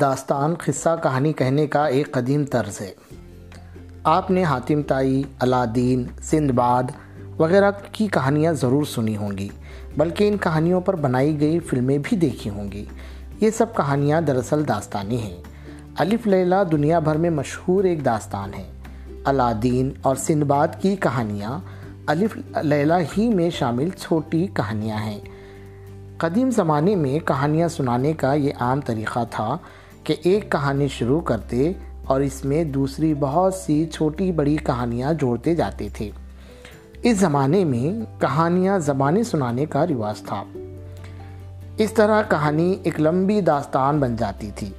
داستان، قصہ، کہانی کہنے کا ایک قدیم طرز ہے۔ آپ نے حاتم تائی علادین سندھ باد وغیرہ کی کہانیاں ضرور سنی ہوں گی، بلکہ ان کہانیوں پر بنائی گئی فلمیں بھی دیکھی ہوں گی۔ یہ سب کہانیاں دراصل داستانی ہیں۔ الف لیلہ دنیا بھر میں مشہور ایک داستان ہے۔ علادین اور سندھ باد کی کہانیاں الف لیلہ ہی میں شامل چھوٹی کہانیاں ہیں۔ قدیم زمانے میں کہانیاں سنانے کا یہ عام طریقہ تھا کہ ایک کہانی شروع کرتے اور اس میں دوسری بہت سی چھوٹی بڑی کہانیاں جوڑتے جاتے تھے۔ اس زمانے میں کہانیاں زبانیں سنانے کا رواج تھا۔ اس طرح کہانی ایک لمبی داستان بن جاتی تھی۔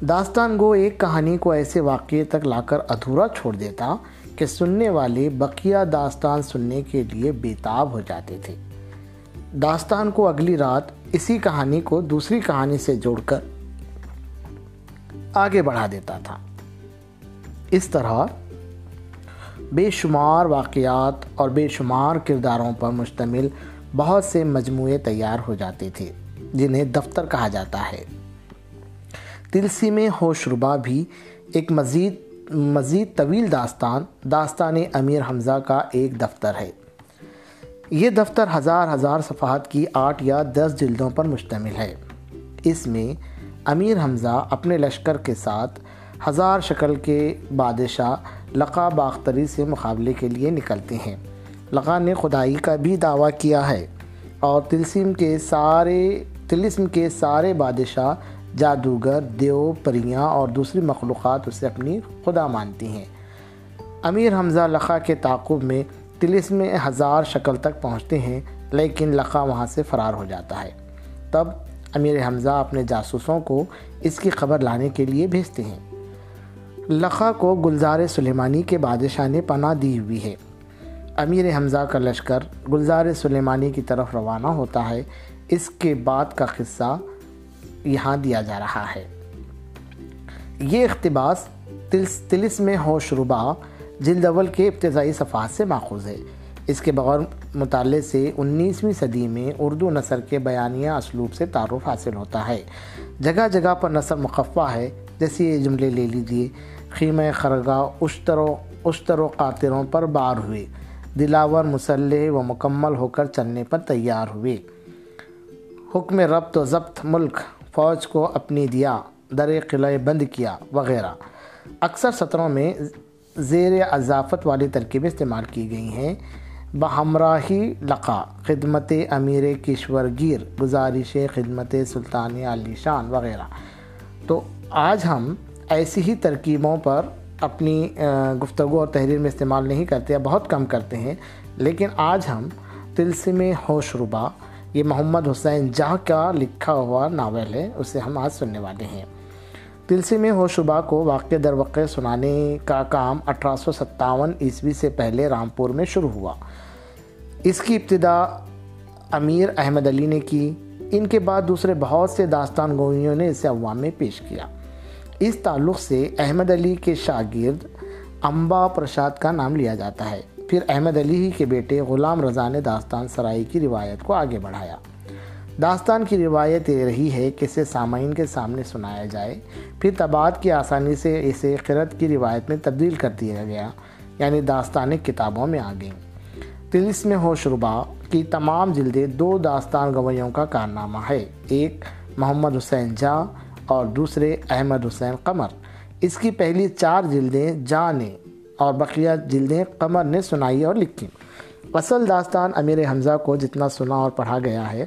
داستان گو ایک کہانی کو ایسے واقعے تک لا کر ادھورا چھوڑ دیتا کہ سننے والے بقیہ داستان سننے کے لیے بیتاب ہو جاتے تھے۔ داستان کو اگلی رات اسی کہانی کو دوسری کہانی سے جوڑ کر آگے بڑھا دیتا تھا۔ اس طرح بے شمار واقعات اور بے شمار کرداروں پر مشتمل بہت سے مجموعے تیار ہو جاتے تھے، جنہیں دفتر کہا جاتا ہے۔ تلسی میں ہوش ربا بھی ایک مزید مزید طویل داستان داستان امیر حمزہ کا ایک دفتر ہے۔ یہ دفتر ہزار ہزار صفحات کی آٹھ یا دس جلدوں پر مشتمل ہے۔ اس میں امیر حمزہ اپنے لشکر کے ساتھ ہزار شکل کے بادشاہ لقا باختری سے مقابلے کے لیے نکلتے ہیں۔ لقا نے خدائی کا بھی دعویٰ کیا ہے اور تلسم کے سارے تلسم کے سارے بادشاہ جادوگر دیو پریاں اور دوسری مخلوقات اسے اپنی خدا مانتی ہیں۔ امیر حمزہ لقا کے تعقب میں تلسم میں ہزار شکل تک پہنچتے ہیں، لیکن لقا وہاں سے فرار ہو جاتا ہے۔ تب امیر حمزہ اپنے جاسوسوں کو اس کی خبر لانے کے لیے بھیجتے ہیں۔ لقا کو گلزار سلیمانی کے بادشاہ نے پناہ دی ہوئی ہے۔ امیر حمزہ کا لشکر گلزار سلیمانی کی طرف روانہ ہوتا ہے۔ اس کے بعد کا قصہ یہاں دیا جا رہا ہے۔ یہ اقتباس تلس میں ہوش ربا جلد اول کے ابتدائی صفحات سے ماخوذ ہے۔ اس کے بغیر مطالعے سے انیسویں صدی میں اردو نثر کے بیانیہ اسلوب سے تعارف حاصل ہوتا ہے۔ جگہ جگہ پر نثر مخفہ ہے۔ جیسے یہ جملے لے لیجیے خیمہ خرگاہ اشتر و اشتر و قاطروں پر بار ہوئے۔ دلاور مسلح و مکمل ہو کر چلنے پر تیار ہوئے۔ حکم ربط و ضبط ملک، فوج کو اپنی دیا، در قلعہ بند کیا، وغیرہ۔ اکثر سطروں میں زیر اضافت والی ترکیبیں استعمال کی گئی ہیں۔ بہمراہی لقا، خدمت امیر کشور گیر گزارش خدمت سلطان علی شان وغیرہ۔ تو آج ہم ایسی ہی ترکیبوں پر اپنی گفتگو اور تحریر میں استعمال نہیں کرتے یا بہت کم کرتے ہیں، لیکن آج ہم تلسم ہوش ربا یہ محمد حسین جاہ کا لکھا ہوا ناول ہے، اسے ہم آج سننے والے ہیں۔ تلسم ہوش ربا کو واقع در واقع سنانے کا کام اٹھارہ سو ستاون عیسوی سے پہلے رامپور میں شروع ہوا۔ اس کی ابتدا امیر احمد علی نے کی۔ ان کے بعد دوسرے بہت سے داستان گوئیوں نے اسے عوام میں پیش کیا۔ اس تعلق سے احمد علی کے شاگرد امبا پرشاد کا نام لیا جاتا ہے۔ پھر احمد علی ہی کے بیٹے غلام رضا نے داستان سرائی کی روایت کو آگے بڑھایا۔ داستان کی روایت یہ رہی ہے کہ اسے سامعین کے سامنے سنایا جائے، پھر تباد کی آسانی سے اسے قرت کی روایت میں تبدیل کر دیا گیا یعنی داستان کتابوں میں آ گئیں تلس میں ہوش ربا کی تمام جلدیں دو داستان گویوں کا کارنامہ ہے، ایک محمد حسین جا اور دوسرے احمد حسین قمر۔ اس کی پہلی چار جلدیں جا نے اور بقیہ جلدیں قمر نے سنائی اور لکھی۔ اصل داستان امیر حمزہ کو جتنا سنا اور پڑھا گیا ہے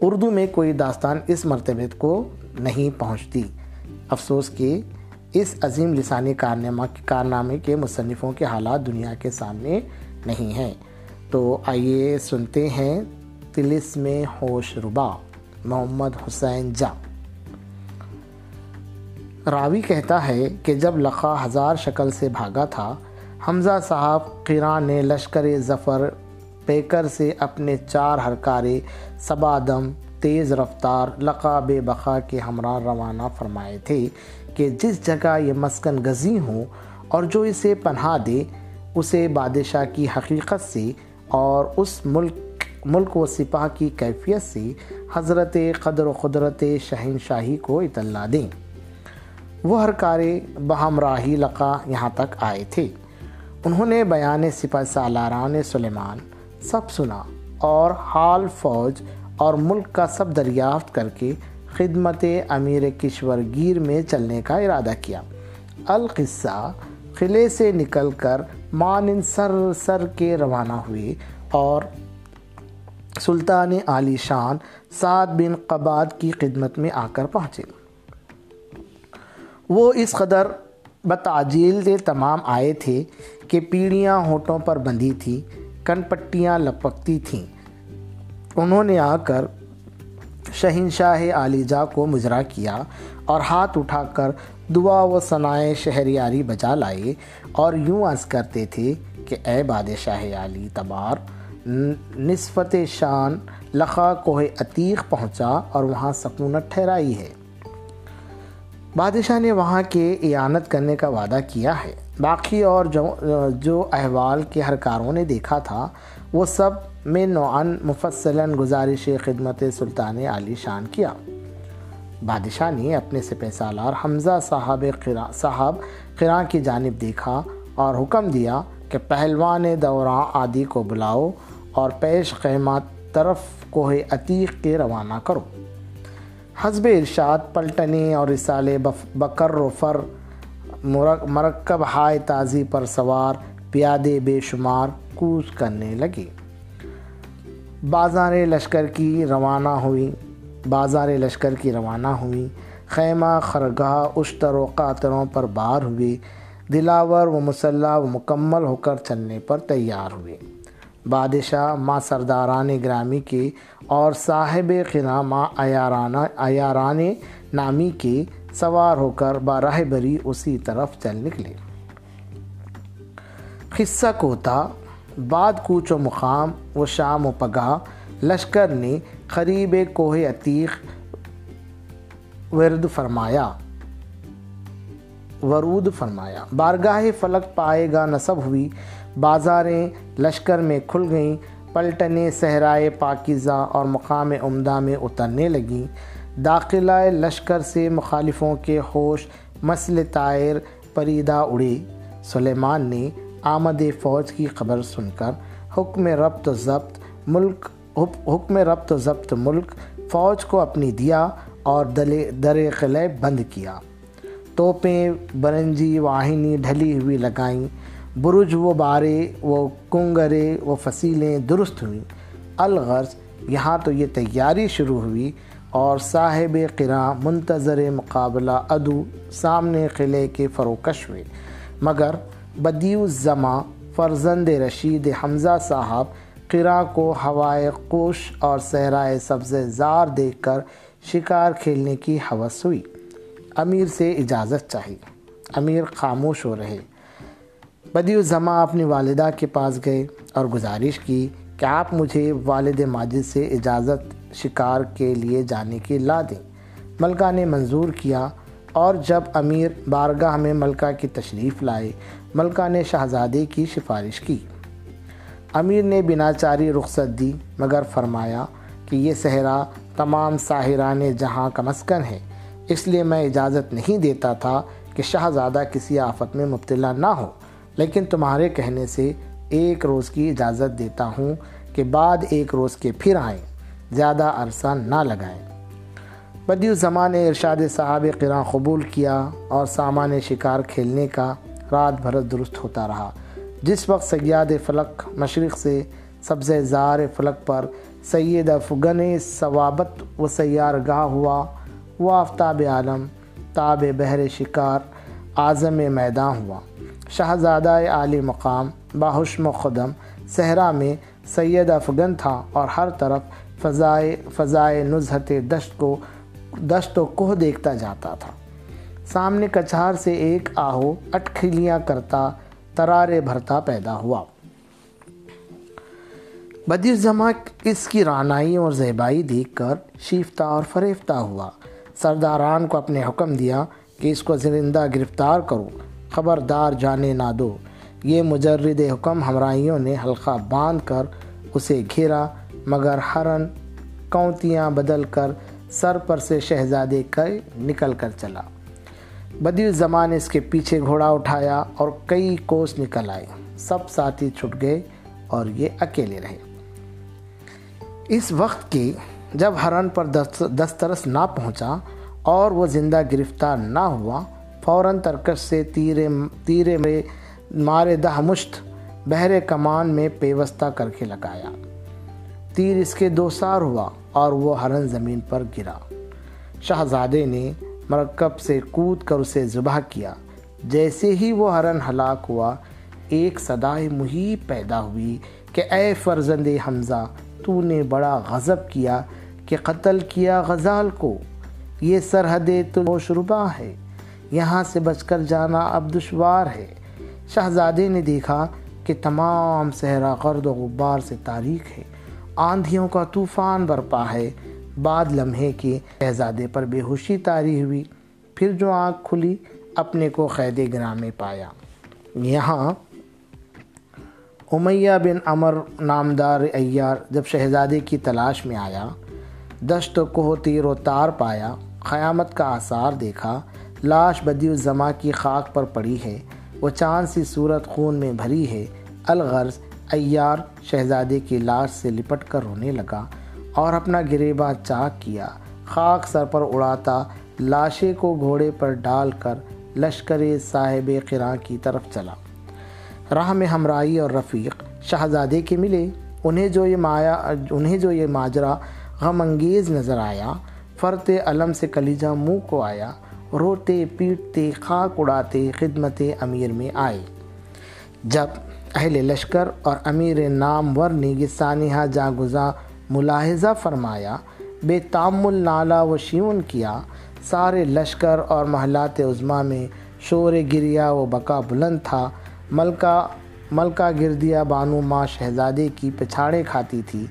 اردو میں کوئی داستان اس مرتبہ کو نہیں پہنچتی۔ افسوس کہ اس عظیم لسانی کارنامہ کارنامے کے مصنفوں کے حالات دنیا کے سامنے نہیں ہیں۔ تو آئیے سنتے ہیں تلس میں ہوش ربا، محمد حسین جا۔ راوی کہتا ہے کہ جب لقا ہزار شکل سے بھاگا تھا، حمزہ صاحب قیران نے لشکر ظفر پیکر سے اپنے چار ہرکارے سبادم تیز رفتار لقا بے بقا کے ہمراہ روانہ فرمائے تھے کہ جس جگہ یہ مسکن گزی ہوں اور جو اسے پناہ دے، اسے بادشاہ کی حقیقت سے اور اس ملک ملک و سپاہ کی کیفیت سے حضرت قدر و قدرت شہنشاہی کو اطلاع دیں۔ وہ ہر کارے بہمراہی لقا یہاں تک آئے تھے۔ انہوں نے بیان سپہ سالاران سلیمان سب سنا اور حال فوج اور ملک کا سب دریافت کر کے خدمت امیر کشور گیر میں چلنے کا ارادہ کیا۔ القصہ قلعے سے نکل کر مانند سر سر کے روانہ ہوئے اور سلطان عالی شان سعد بن قباد کی خدمت میں آ کر پہنچے۔ وہ اس قدر بتعجیل سے تمام آئے تھے کہ پیڑیاں ہونٹوں پر بندھی تھی۔ کن پٹیاں لپکتی تھیں۔ انہوں نے آ کر شہنشاہ عالی جا کو مجرا کیا اور ہاتھ اٹھا کر دعا و ثنائے شہریاری بجا لائے اور یوں عرض کرتے تھے کہ اے بادشاہ علی تبار، نصفت شان لخا کوہ عتیق پہنچا اور وہاں سکونت ٹھہرائی ہے۔ بادشاہ نے وہاں کے اعانت کرنے کا وعدہ کیا ہے۔ باقی اور جو جو احوال کے ہر کاروں نے دیکھا تھا، وہ سب میں نوعن مفصلاً گزارش خدمت سلطان علی شان کیا۔ بادشاہ نے اپنے سپہ سالار حمزہ صاحب صاحب قراں کی جانب دیکھا اور حکم دیا کہ پہلوان دوراں عادی کو بلاؤ اور پیش قیمات طرف کوہ عتیق کے روانہ کرو۔ حزب ارشاد پلٹنے اور رسالے بکر و فر مرکب ہائے تازی پر سوار پیادے بے شمار کوچ کرنے لگے بازار لشکر کی روانہ ہوئی۔ بازار لشکر کی روانہ ہوئی۔ خیمہ، خرگاہ، اشتر و قاتروں پر بار ہوئے۔ دلاور و مسلح و مکمل ہو کر چلنے پر تیار ہوئے۔ بادشاہ، ماں سرداران گرامی کے اور صاحب خنا ماں ایارانہ ایاران نامی کے سوار ہو کر باراہ بری اسی طرف چل نکلے۔ قصہ کوتا، بعد کوچ و مقام و شام و پگاہ لشکر نے قریب کوہ عتیق ورد فرمایا، ورود فرمایا۔ بارگاہ فلک پائے گا نصب ہوئی، بازاریں لشکر میں کھل گئیں، پلٹنے، صحرائے پاکیزہ اور مقام عمدہ میں اترنے لگیں۔ داخلہ لشکر سے مخالفوں کے ہوش مسل طائر پریدہ اڑے سلیمان نے آمد فوج کی خبر سن کر حکم ربط و ضبط ملک، حکم ربط و ضبط ملک فوج کو اپنی دیا اور دلے در قلعہ بند کیا۔ توپیں برنجی واہنی ڈھلی ہوئی لگائیں۔ برج و بارے و کنگرے و فصیلیں درست ہوئیں۔ الغرض، یہاں تو یہ تیاری شروع ہوئی اور صاحب قراء منتظر مقابلہ ادو سامنے قلعے کے فروکش ہوئے مگر بدیو الزماں فرزند رشید حمزہ صاحب قرا کو ہوائے کوش اور صحرائے سبز زار دیکھ کر شکار کھیلنے کی حوث ہوئی۔ امیر سے اجازت چاہی۔ امیر خاموش ہو رہے۔ بدی الزماں اپنی والدہ کے پاس گئے اور گزارش کی کہ آپ مجھے والد ماجد سے اجازت شکار کے لیے جانے کی لا دیں ملکہ نے منظور کیا اور جب امیر بارگاہ میں ملکہ کی تشریف لائے، ملکہ نے شہزادے کی سفارش کی۔ امیر نے بنا چاری رخصت دی، مگر فرمایا کہ یہ صحرا تمام ساحران جہاں کا مسکن ہے، اس لیے میں اجازت نہیں دیتا تھا کہ شہزادہ کسی آفت میں مبتلا نہ ہو۔ لیکن تمہارے کہنے سے ایک روز کی اجازت دیتا ہوں کہ بعد ایک روز کے پھر آئیں۔ زیادہ عرصہ نہ لگائیں۔ بدی الزمان نے ارشاد صاحب قرآن قبول کیا اور سامان شکار کھیلنے کا رات بھر درست ہوتا رہا، جس وقت سیاد فلک مشرق سے سبز زار فلک پر سید افغن ثوابت و سیار گاہ ہوا، وہ آفتاب عالم، تاب بحر شکار، اعظم میدان ہوا۔ شہزادہ عالی مقام، باہشم و خدم، صحرا میں سید افغن تھا اور ہر طرف فضائے فضائے نظہت دشت کو دشت و کوہ دیکھتا جاتا تھا۔ سامنے کچھار سے ایک آہو اٹکھلیاں کرتا ترارے بھرتا پیدا ہوا۔ بدیر زماں اس کی رانائی اور زیبائی دیکھ کر شیفتہ اور فریفتہ ہوا۔ سرداران کو اپنے حکم دیا کہ اس کو زندہ گرفتار کرو۔ خبردار جانے نہ دو۔ یہ مجرد حکم ہمراہیوں نے حلقہ باندھ کر اسے گھیرا۔ مگر ہرن کونتیاں بدل کر سر پر سے شہزادے کا نکل کر چلا۔ بدی زمان نے اس کے پیچھے گھوڑا اٹھایا اور کئی کوس نکل آئے۔ سب ساتھی چھٹ گئے اور یہ اکیلے رہے۔ اس وقت کی جب ہرن پر دسترس نہ پہنچا اور وہ زندہ گرفتار نہ ہوا، فوراً ترکش سے تیرے تیرے میں مارے دہ مشت بحر کمان میں پیوستہ کر کے لگایا۔ تیر اس کے دو سار ہوا اور وہ ہرن زمین پر گرا۔ شہزادے نے مرکب سے کود کر اسے ذبح کیا۔ جیسے ہی وہ ہرن ہلاک ہوا، ایک صدائے محیب پیدا ہوئی کہ اے فرزند حمزہ، تو نے بڑا غضب کیا کہ قتل کیا غزال کو۔ یہ سرحد تو شربا ہے، یہاں سے بچ کر جانا اب دشوار ہے۔ شہزادے نے دیکھا کہ تمام صحرا غرد و غبار سے تاریخ ہے۔ آندھیوں کا طوفان برپا ہے۔ بعد لمحے کے شہزادے پر بے ہوشی تاری ہوئی۔ پھر جو آنکھ کھلی، اپنے کو قید گراں میں پایا۔ یہاں امیہ بن عمر نامدار ایار جب شہزادے کی تلاش میں آیا، دشت و تیر و تار پایا، قیامت کا آثار دیکھا، لاش بدی الزما کی خاک پر پڑی ہے، وہ چاند سی صورت خون میں بھری ہے، الغرض ایار شہزادے کی لاش سے لپٹ کر رونے لگا اور اپنا گریباں چاک کیا۔ خاک سر پر اڑاتا لاشے کو گھوڑے پر ڈال کر لشکر صاحب قراں کی طرف چلا۔ راہ میں ہمراہی اور رفیق شہزادے کے ملے۔ انہیں جو یہ مایا، انہیں جو یہ ماجرا غم انگیز نظر آیا۔ فرت علم سے کلیجہ منہ کو آیا۔ روتے، پیٹتے، خاک اڑاتے، خدمت امیر میں آئے۔ جب اہل لشکر اور امیر نام ور نے یہ سانحہ جاگزاں ملاحظہ فرمایا، بے تعمل نالا و شیون کیا، سارے لشکر اور محلات عظما میں شور گریا و بکا بلند تھا۔ ملکہ ملکہ گردیا بانو ماں شہزادے کی پچھاڑے کھاتی تھی۔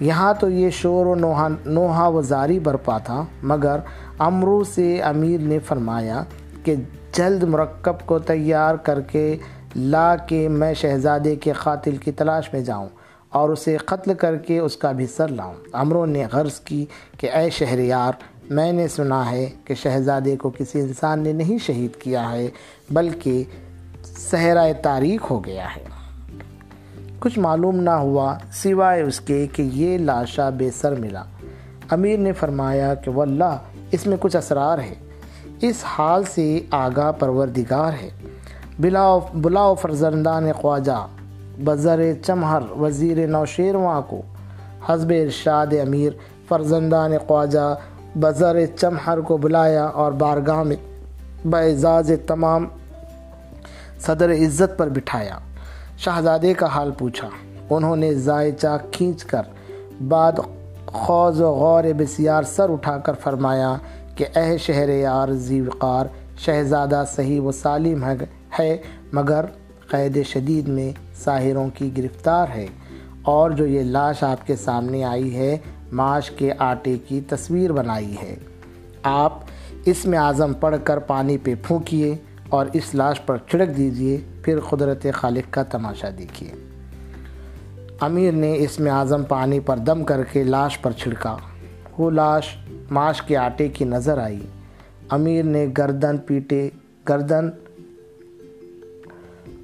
یہاں تو یہ شور و نوحا نوحا و زاری برپا تھا، مگر امرو سے امیر نے فرمایا کہ جلد مرکب کو تیار کر کے لا کے میں شہزادے کے قاتل کی تلاش میں جاؤں اور اسے قتل کر کے اس کا بھی سر لاؤں۔ امرو نے غرض کی کہ اے شہریار، میں نے سنا ہے کہ شہزادے کو کسی انسان نے نہیں شہید کیا ہے، بلکہ صحرائے تاریخ ہو گیا ہے۔ کچھ معلوم نہ ہوا سوائے اس کے کہ یہ لاشا بے سر ملا۔ امیر نے فرمایا کہ واللہ، اس میں کچھ اسرار ہے۔ اس حال سے آگاہ پروردگار ہے۔ بلاؤ بلاؤ فرزندان خواجہ، بزر چمہر وزیر نوشیرواں کو۔ حزب ارشاد امیر فرزندان خواجہ، بزر چمہر کو بلایا اور بارگاہ میں بعزاز تمام صدر عزت پر بٹھایا۔ شہزادے کا حال پوچھا۔ انہوں نے زائچہ کھینچ کر بعد خوض و غور بسیار سر اٹھا کر فرمایا کہ اے شہر یار وقار، شہزادہ صحیح و سالم ہے۔ ہے، مگر قید شدید میں ساحروں کی گرفتار ہے۔ اور جو یہ لاش آپ کے سامنے آئی ہے، معاش کے آٹے کی تصویر بنائی ہے۔ آپ اس میں اعظم پڑھ کر پانی پہ پھونکیے اور اس لاش پر چھڑک دیجیے پھر قدرت خالق کا تماشا دیکھیے۔ امیر نے اس میں اعظم پانی پر دم کر کے لاش پر چھڑکا۔ وہ لاش ماش کے آٹے کی نظر آئی۔ امیر نے گردن پیٹے، گردن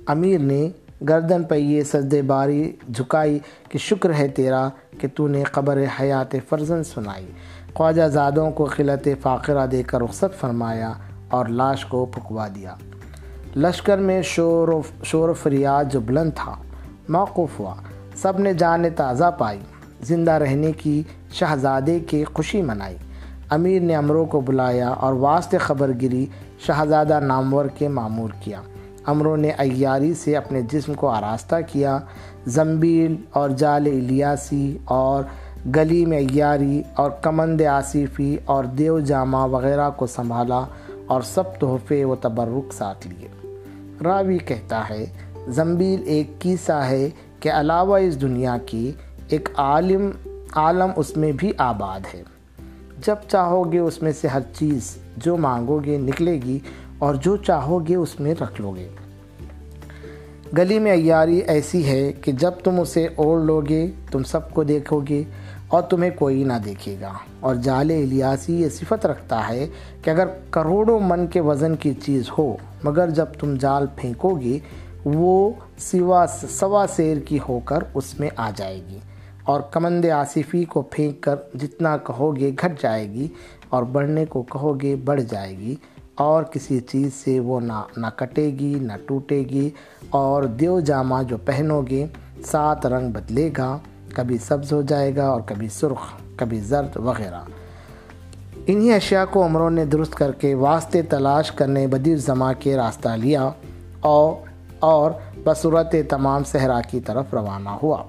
امیر نے گردن پہ یہ سجدے باری جھکائی کہ شکر ہے تیرا کہ تو نے قبر حیات فرزن سنائی۔ خواجہ زادوں کو خلط فاقرہ دے کر رخصت فرمایا اور لاش کو پھکوا دیا۔ لشکر میں شور و شور و فریاد جو بلند تھا موقف ہوا۔ سب نے جان تازہ پائی۔ زندہ رہنے کی شہزادے کی خوشی منائی۔ امیر نے امروں کو بلایا اور واسط خبر گری شہزادہ نامور کے معمور کیا۔ امروں نے ایاری سے اپنے جسم کو آراستہ کیا۔ زمبیل اور جال الیاسی اور گلی میں ایاری اور کمند آصفی اور دیو جامہ وغیرہ کو سنبھالا اور سب تحفے و تبرک ساتھ لیے۔ راوی کہتا ہے، زمبیل ایک کیسہ ہے کہ علاوہ اس دنیا کی ایک عالم عالم اس میں بھی آباد ہے۔ جب چاہو گے اس میں سے ہر چیز جو مانگو گے نکلے گی اور جو چاہو گے اس میں رکھ لو گے۔ گلی میں عیاری ایسی ہے کہ جب تم اسے اوڑھ لو گے، تم سب کو دیکھو گے اور تمہیں کوئی نہ دیکھے گا۔ اور جال الیاسی یہ صفت رکھتا ہے کہ اگر کروڑوں من کے وزن کی چیز ہو، مگر جب تم جال پھینکو گے، وہ سوا سوا سیر کی ہو کر اس میں آ جائے گی۔ اور کمند آصفی کو پھینک کر جتنا کہو گے گھٹ جائے گی، اور بڑھنے کو کہو گے بڑھ جائے گی۔ اور کسی چیز سے وہ نہ نہ کٹے گی، نہ ٹوٹے گی اور دیو جامہ جو پہنو گے سات رنگ بدلے گا، کبھی سبز ہو جائے گا اور کبھی سرخ، کبھی زرد وغیرہ۔ انہی اشیاء کو عمروں نے درست کر کے واسطے تلاش کرنے بدی زماں کے راستہ لیا، اور اور بصورت تمام صحرا کی طرف روانہ ہوا۔